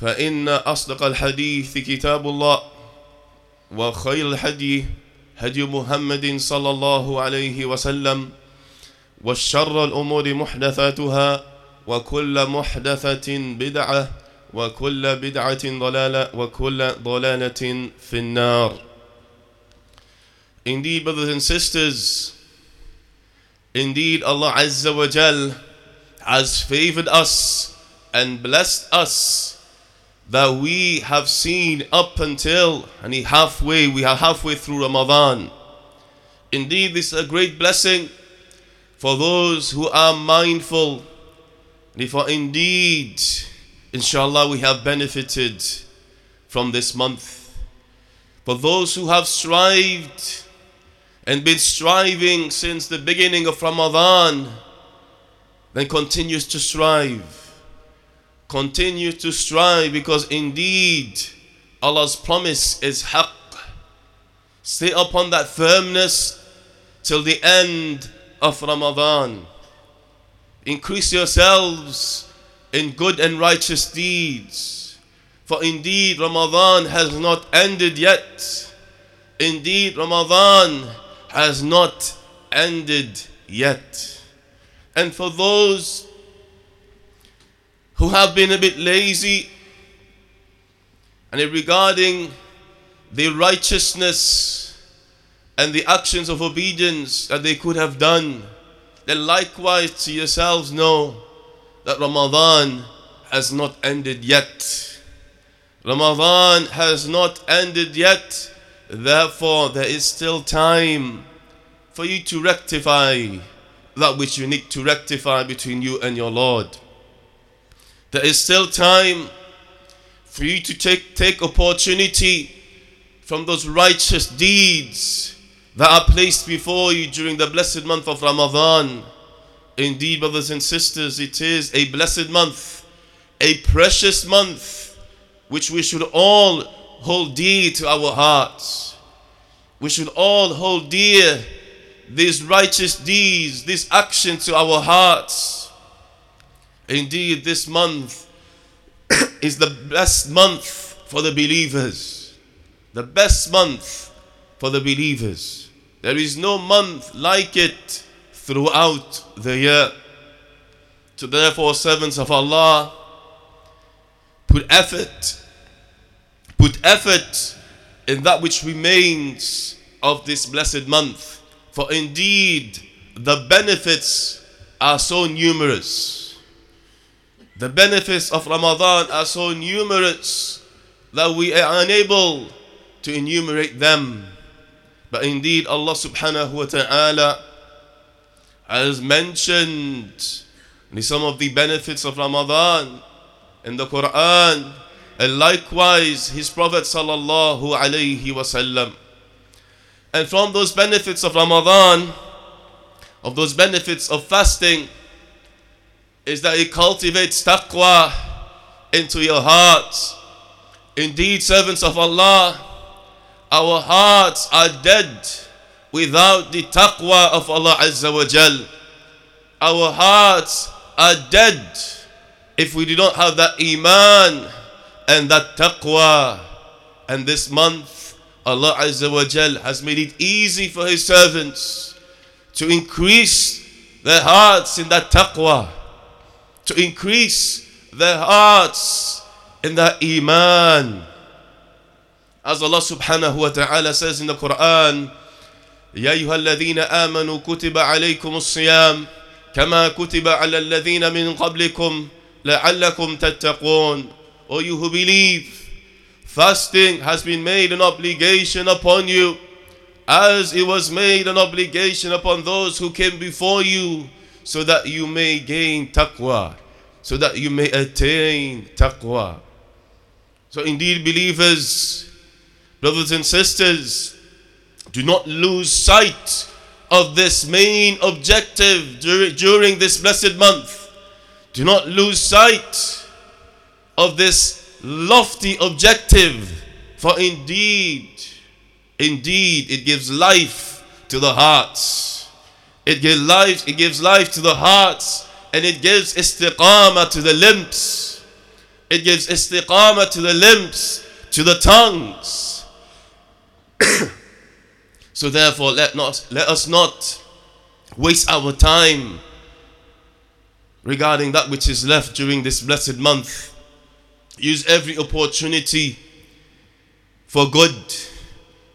فإن أصدق الحديث كتاب الله وخير الهدي هدي محمد صلى الله عليه وسلم والشر الأمور محدثاتها وكل محدثة بدعة وكل بدعة ضلالة وكل ضلالة في النار. Indeed, brothers and sisters, indeed Allah Azza wa Jal has favored us and blessed us that we have seen up until and halfway we are halfway through Ramadan. Indeed, this is a great blessing for those who are mindful. For uh, indeed, inshallah, we have benefited from this month. For those who have strived and been striving since the beginning of Ramadan, then continues to strive continue to strive because indeed Allah's promise is haqq. Stay upon that firmness till the end of Ramadan. Increase yourselves in good and righteous deeds. For indeed Ramadan has not ended yet. Indeed Ramadan has not ended yet. And for those who have been a bit lazy and regarding the righteousness and the actions of obedience that they could have done, then likewise to yourselves know that Ramadan has not ended yet. Ramadan has not ended yet, therefore, there is still time for you to rectify that which you need to rectify between you and your Lord. There is still time for you to take, take opportunity from those righteous deeds that are placed before you during the blessed month of Ramadan. Indeed, brothers and sisters, it is a blessed month, a precious month, which we should all hold dear to our hearts. We should all hold dear these righteous deeds, these actions to our hearts. Indeed, this month is the best month for the believers. The best month for the believers. There is no month like it throughout the year. So therefore, servants of Allah, put effort, put effort in that which remains of this blessed month. For indeed, the benefits are so numerous. The benefits of Ramadan are so numerous that we are unable to enumerate them. But indeed, Allah subhanahu wa ta'ala has mentioned some of the benefits of Ramadan in the Quran, and likewise His Prophet sallallahu alayhi wasallam. And from those benefits of Ramadan, of those benefits of fasting, is that it cultivates taqwa into your hearts. Indeed, servants of Allah, our hearts are dead without the taqwa of Allah Azza wa Jal. Our hearts are dead if we do not have that iman and that taqwa, and this month, Allah Azza wa Jal has made it easy for His servants to increase their hearts in that taqwa, to increase their hearts in that iman. As Allah subhanahu wa ta'ala says in the Quran, يا أيها الذين آمنوا كتب عليكم الصيام كما كتب على الذين من قبلكم لعلكم تتقون O you who believe, fasting has been made an obligation upon you as it was made an obligation upon those who came before you so that you may gain taqwa, so that you may attain taqwa. So indeed believers, brothers and sisters, do not lose sight of this main objective during this blessed month. Do not lose sight of this lofty objective, for indeed, indeed, it gives life to the hearts. It gives life, it gives life to the hearts, and it gives istiqamah to the limbs. It gives istiqamah to the limbs, to the tongues. So therefore, let, not, let us not waste our time regarding that which is left during this blessed month. Use every opportunity for good.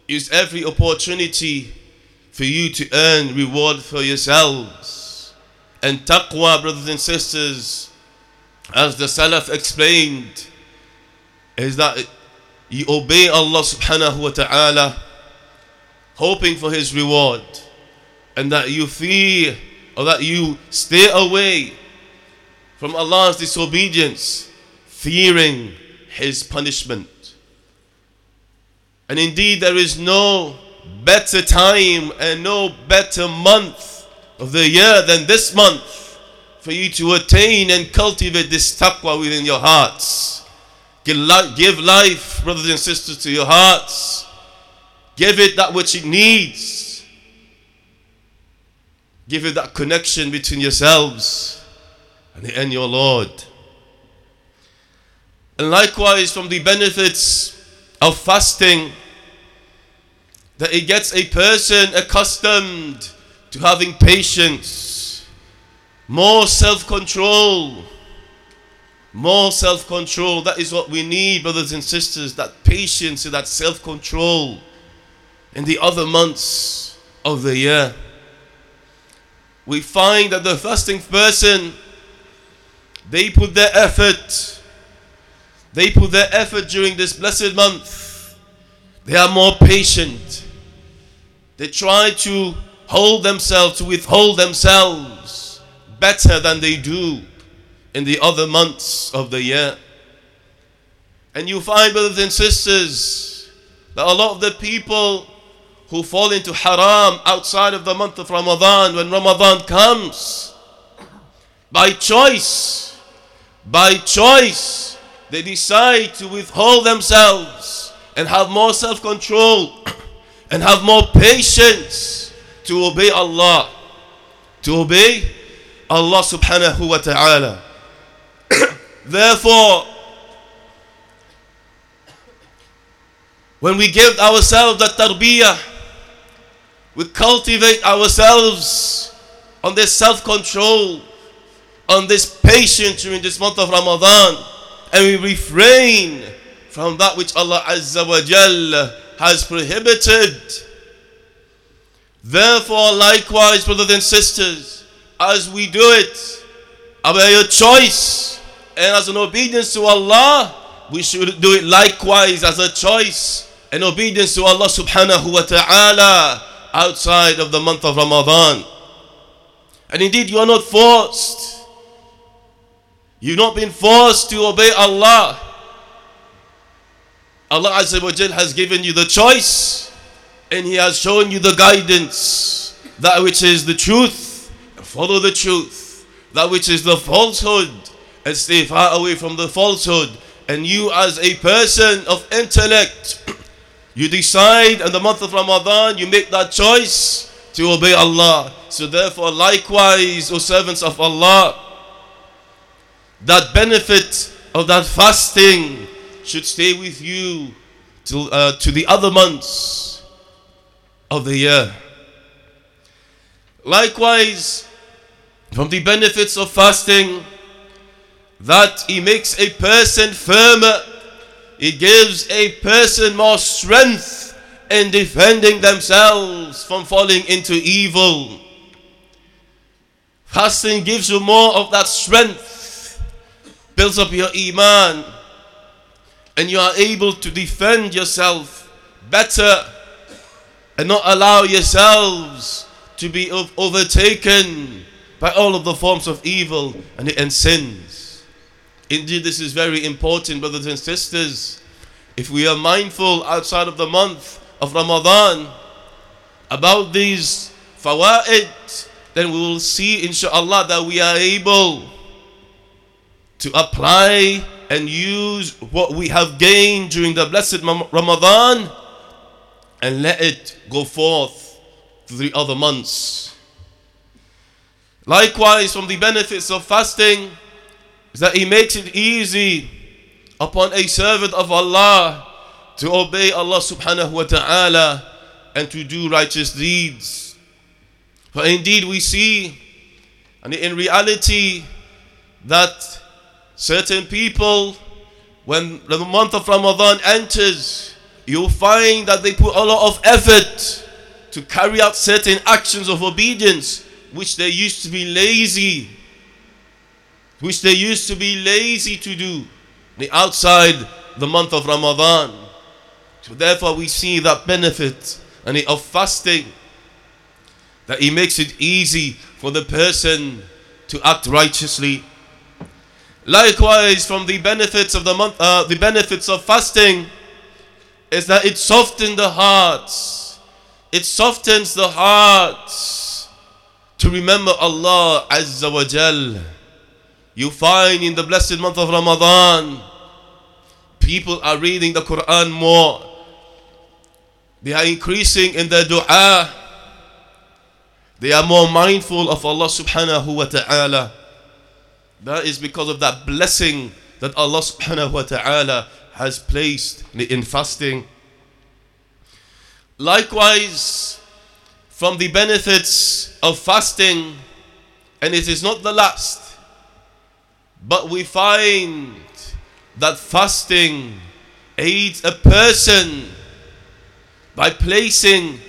Use every opportunity for you to earn reward for yourselves. And taqwa, brothers and sisters, as the Salaf explained, is that you obey Allah subhanahu wa ta'ala hoping for his reward, and that you fear or that you stay away from Allah's disobedience, fearing his punishment. And indeed, there is no better time and no better month of the year than this month for you to attain and cultivate this taqwa within your hearts. Give life, brothers and sisters, to your hearts. Give it that which it needs. Give it that connection between yourselves and, your Lord. And likewise, from the benefits of fasting, that it gets a person accustomed to having patience, more self control. More self control. That is what we need, brothers and sisters. That patience and that self control in the other months of the year. We find that the fasting person, they put their effort, they put their effort during this blessed month. They are more patient. They try to hold themselves, to withhold themselves better than they do in the other months of the year. And you find, brothers and sisters, that a lot of the people who fall into haram outside of the month of Ramadan when Ramadan comes. By choice, by choice, they decide to withhold themselves and have more self control and have more patience to obey Allah. To obey Allah subhanahu wa ta'ala. Therefore, when we give ourselves the tarbiyah, we cultivate ourselves on this self control, on this patience during this month of Ramadan, and we refrain from that which Allah Azza wa Jal has prohibited. Therefore, likewise, brothers and sisters, as we do it, by your choice and as an obedience to Allah, we should do it likewise as a choice and obedience to Allah subhanahu wa ta'ala outside of the month of Ramadan. And indeed, you are not forced. You've not been forced to obey Allah. Allah Azza wa Jal has given you the choice and He has shown you the guidance. That which is the truth, follow the truth. That which is the falsehood, and stay far away from the falsehood. And you, as a person of intellect, you decide in the month of Ramadan, you make that choice to obey Allah. So therefore, likewise, O servants of Allah, that benefit of that fasting should stay with you till, uh, to the other months of the year. Likewise, from the benefits of fasting, that it makes a person firmer, it gives a person more strength in defending themselves from falling into evil. Fasting gives you more of that strength, builds up your iman, and you are able to defend yourself better and not allow yourselves to be overtaken by all of the forms of evil and, sins. Indeed, this is very important, brothers and sisters. If we are mindful outside of the month of Ramadan about these fawaid, then we will see inshallah that we are able to apply and use what we have gained during the blessed Ramadan and let it go forth to the other months. Likewise, from the benefits of fasting is that He makes it easy upon a servant of Allah to obey Allah subhanahu wa ta'ala and to do righteous deeds. For indeed we see, and in reality, that certain people, when the month of Ramadan enters, you'll find that they put a lot of effort to carry out certain actions of obedience which they used to be lazy which they used to be lazy to do the outside the month of Ramadan. So therefore we see that benefit and of fasting that he makes it easy for the person to act righteously. Likewise, from the benefits of the month, uh, the benefits of fasting is that it softens the hearts. It softens the hearts to remember Allah Azza wa Jal. You find in the blessed month of Ramadan, people are reading the Quran more. They are increasing in their dua. They are more mindful of Allah subhanahu wa ta'ala. That is because of that blessing that Allah subhanahu wa ta'ala has placed in fasting. Likewise, from the benefits of fasting, and it is not the last, but we find that fasting aids a person by placing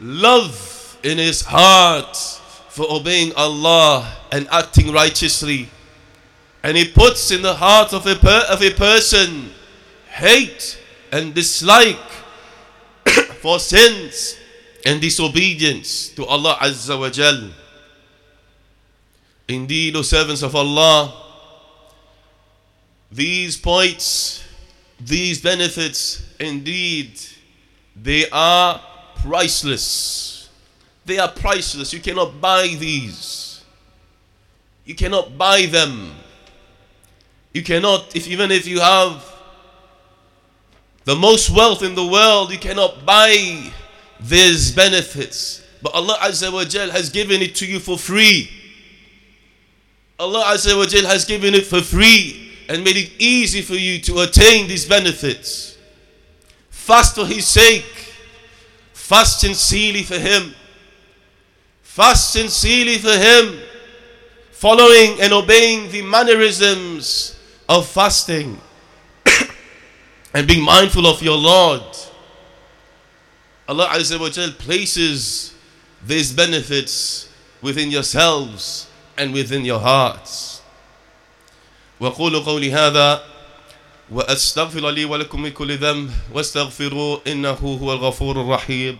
love in his heart for obeying Allah and acting righteously. And it puts in the heart of a, per- of a person hate and dislike for sins and disobedience to Allah Azza wa Jal. Indeed, O servants of Allah, these points, these benefits, indeed, they are priceless. They are priceless. You cannot buy these. You cannot buy them. You cannot, if even if you have the most wealth in the world, you cannot buy these benefits. But Allah Azza wa Jal has given it to you for free. Allah Azza wa Jal has given it for free and made it easy for you to attain these benefits. Fast for His sake. Fast sincerely for Him. Fast sincerely for Him. Following and obeying the mannerisms of fasting and being mindful of your Lord. Allah Azza wa Jal places these benefits within yourselves and within your hearts. وقولوا قولي هذا وأستغفر لي ولكم من كل ذنب واستغفروا إنه هو الغفور الرحيم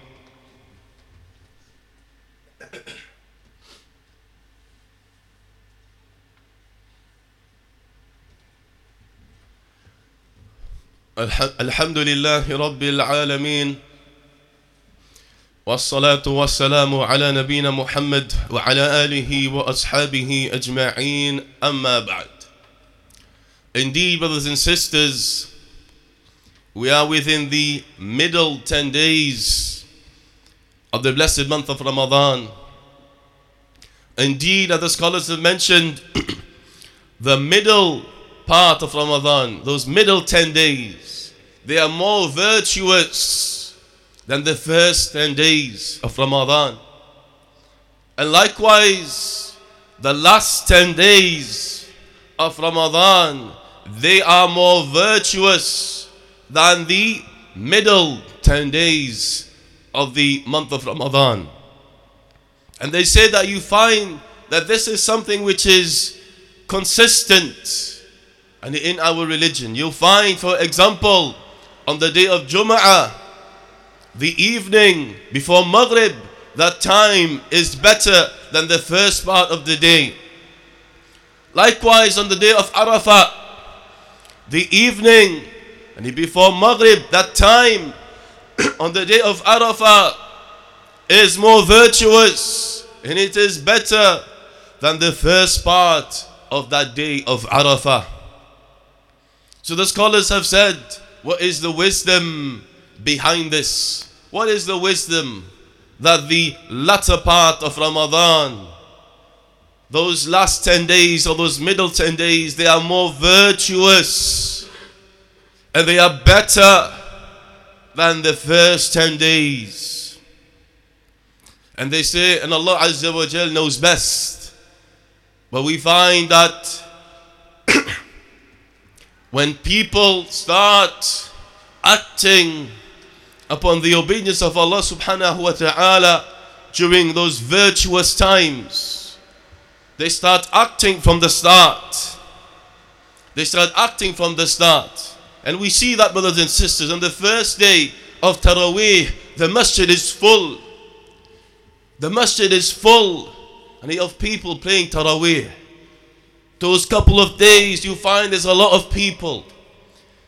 الحمد لله رب العالمين والصلاة والسلام على نبينا محمد وعلى آله وأصحابه أجمعين أما بعد Indeed, brothers and sisters, we are within the middle 10 days of the blessed month of Ramadan. Indeed, as the scholars have mentioned, the middle part of Ramadan, those middle 10 days, they are more virtuous than the first 10 days of Ramadan. And likewise, the last 10 days of Ramadan, they are more virtuous than the middle 10 days of the month of Ramadan. And they say that you find that this is something which is consistent and in our religion. You'll find, for example, on the day of Jum'ah, the evening before Maghrib, that time is better than the first part of the day. Likewise, on the day of Arafah, the evening and before Maghrib, that time on the day of Arafah is more virtuous and it is better than the first part of that day of Arafah. So the scholars have said, what is the wisdom behind this? What is the wisdom that the latter part of Ramadan, those last 10 days or those middle 10 days, they are more virtuous and they are better than the first 10 days. And they say, and Allah Azza wa Jal knows best. But we find that when people start acting upon the obedience of Allah subhanahu wa ta'ala during those virtuous times, they start acting from the start. They start acting from the start. And we see that, brothers and sisters, on the first day of Taraweeh, the masjid is full. The masjid is full. And you have people playing Taraweeh. Those couple of days, you find there's a lot of people.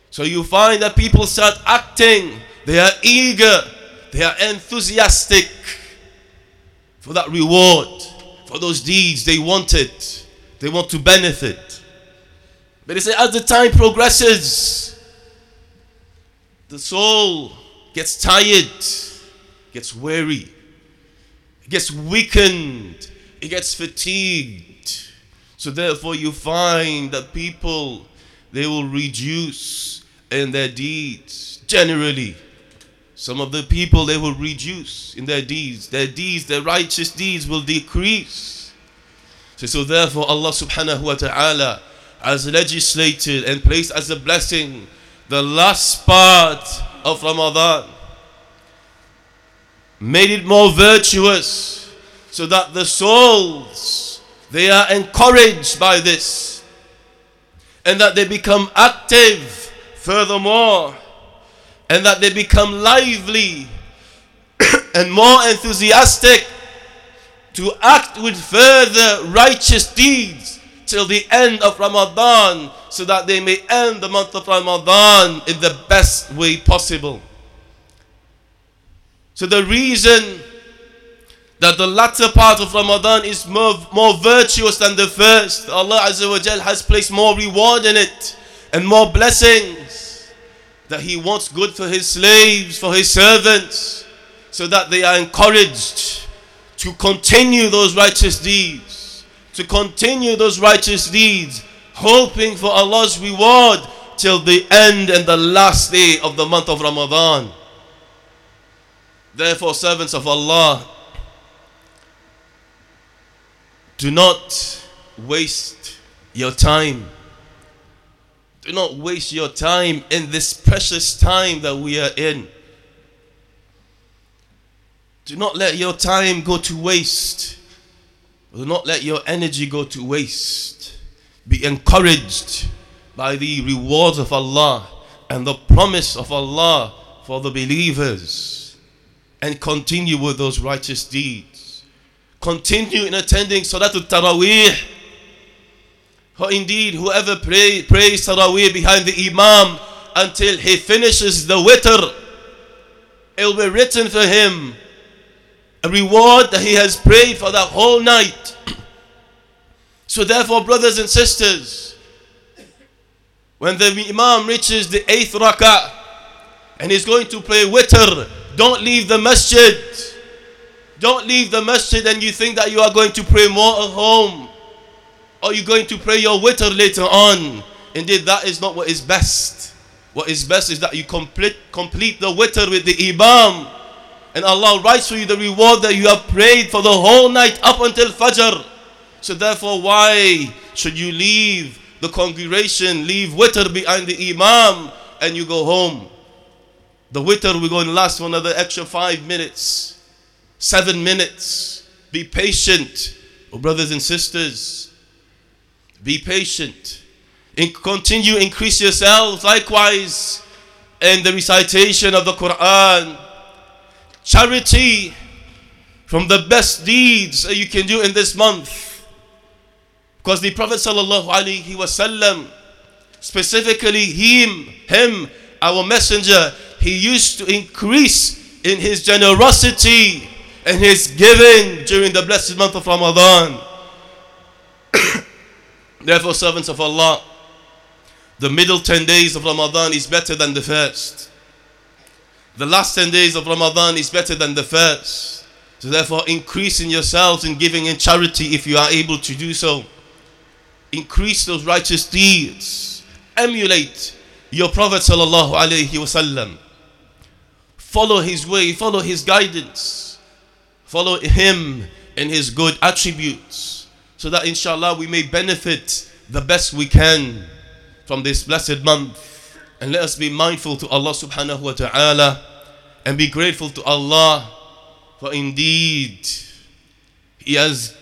So you find that people start acting. They are eager. They are enthusiastic for that reward, for those deeds. They want it. They want to benefit. But they say, as the time progresses, the soul gets tired, gets weary, it gets weakened, it gets fatigued. So therefore you find that people they will reduce in their deeds generally. Some of the people they will reduce in their deeds. Their deeds, their righteous deeds will decrease. So, so therefore Allah subhanahu wa ta'ala has legislated and placed as a blessing the last part of Ramadan, made it more virtuous so that the souls they are encouraged by this and that they become active furthermore and that they become lively and more enthusiastic to act with further righteous deeds till the end of Ramadan so that they may end the month of Ramadan in the best way possible. So the reason that the latter part of Ramadan is more, more virtuous than the first, Allah Azza wa Jal has placed more reward in it and more blessings. That He wants good for His slaves, for His servants, so that they are encouraged to continue those righteous deeds, to continue those righteous deeds hoping for Allah's reward till the end and the last day of the month of Ramadan. Therefore, servants of Allah, do not waste your time. Do not waste your time in this precious time that we are in. Do not let your time go to waste. Do not let your energy go to waste be encouraged by the rewards of Allah and the promise of Allah for the believers and continue with those righteous deeds. Continue in attending Salatul Taraweeh. For indeed, whoever pray, prays Taraweeh behind the Imam until he finishes the witr, it will be written for him a reward that he has prayed for that whole night. So therefore, brothers and sisters, when the Imam reaches the eighth rak'ah and he's going to pray witr, don't leave the masjid. Don't leave the masjid and you think that you are going to pray more at home. Are you going to pray your witr later on? Indeed, that is not what is best. What is best is that you complete, complete the witr with the imam. And Allah writes for you the reward that you have prayed for the whole night up until Fajr. So therefore, why should you leave the congregation, leave witr behind the imam, and you go home? The witr we're going to last for another extra five minutes, seven minutes. Be patient, oh brothers and sisters. Be patient. In, continue increase yourselves likewise in the recitation of the Quran. Charity from the best deeds that you can do in this month. Because the Prophet sallallahu alaihi wasallam, specifically him, him, our messenger, he used to increase in his generosity and his giving during the blessed month of Ramadan. Therefore, servants of Allah, the middle 10 days of Ramadan is better than the first. The last 10 days of Ramadan is better than the first. So, therefore, increase in yourselves in giving in charity if you are able to do so. Increase those righteous deeds. Emulate your Prophet. Follow his way, follow his guidance. Follow him in his good attributes. So that inshallah we may benefit the best we can from this blessed month. And let us be mindful to Allah subhanahu wa ta'ala and be grateful to Allah for indeed He has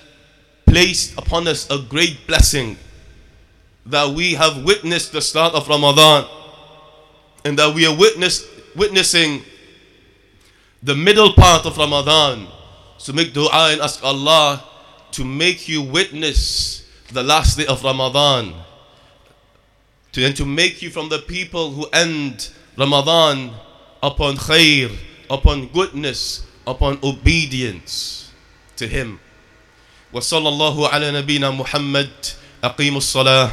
placed upon us a great blessing that we have witnessed the start of Ramadan and that we are witness, witnessing the middle part of Ramadan. So make dua and ask Allah to make you witness the last day of Ramadan to, and to make you from the people who end Ramadan upon khair, upon goodness, upon obedience to Him. وصلى الله على نبينا محمد أقيموا الصلاة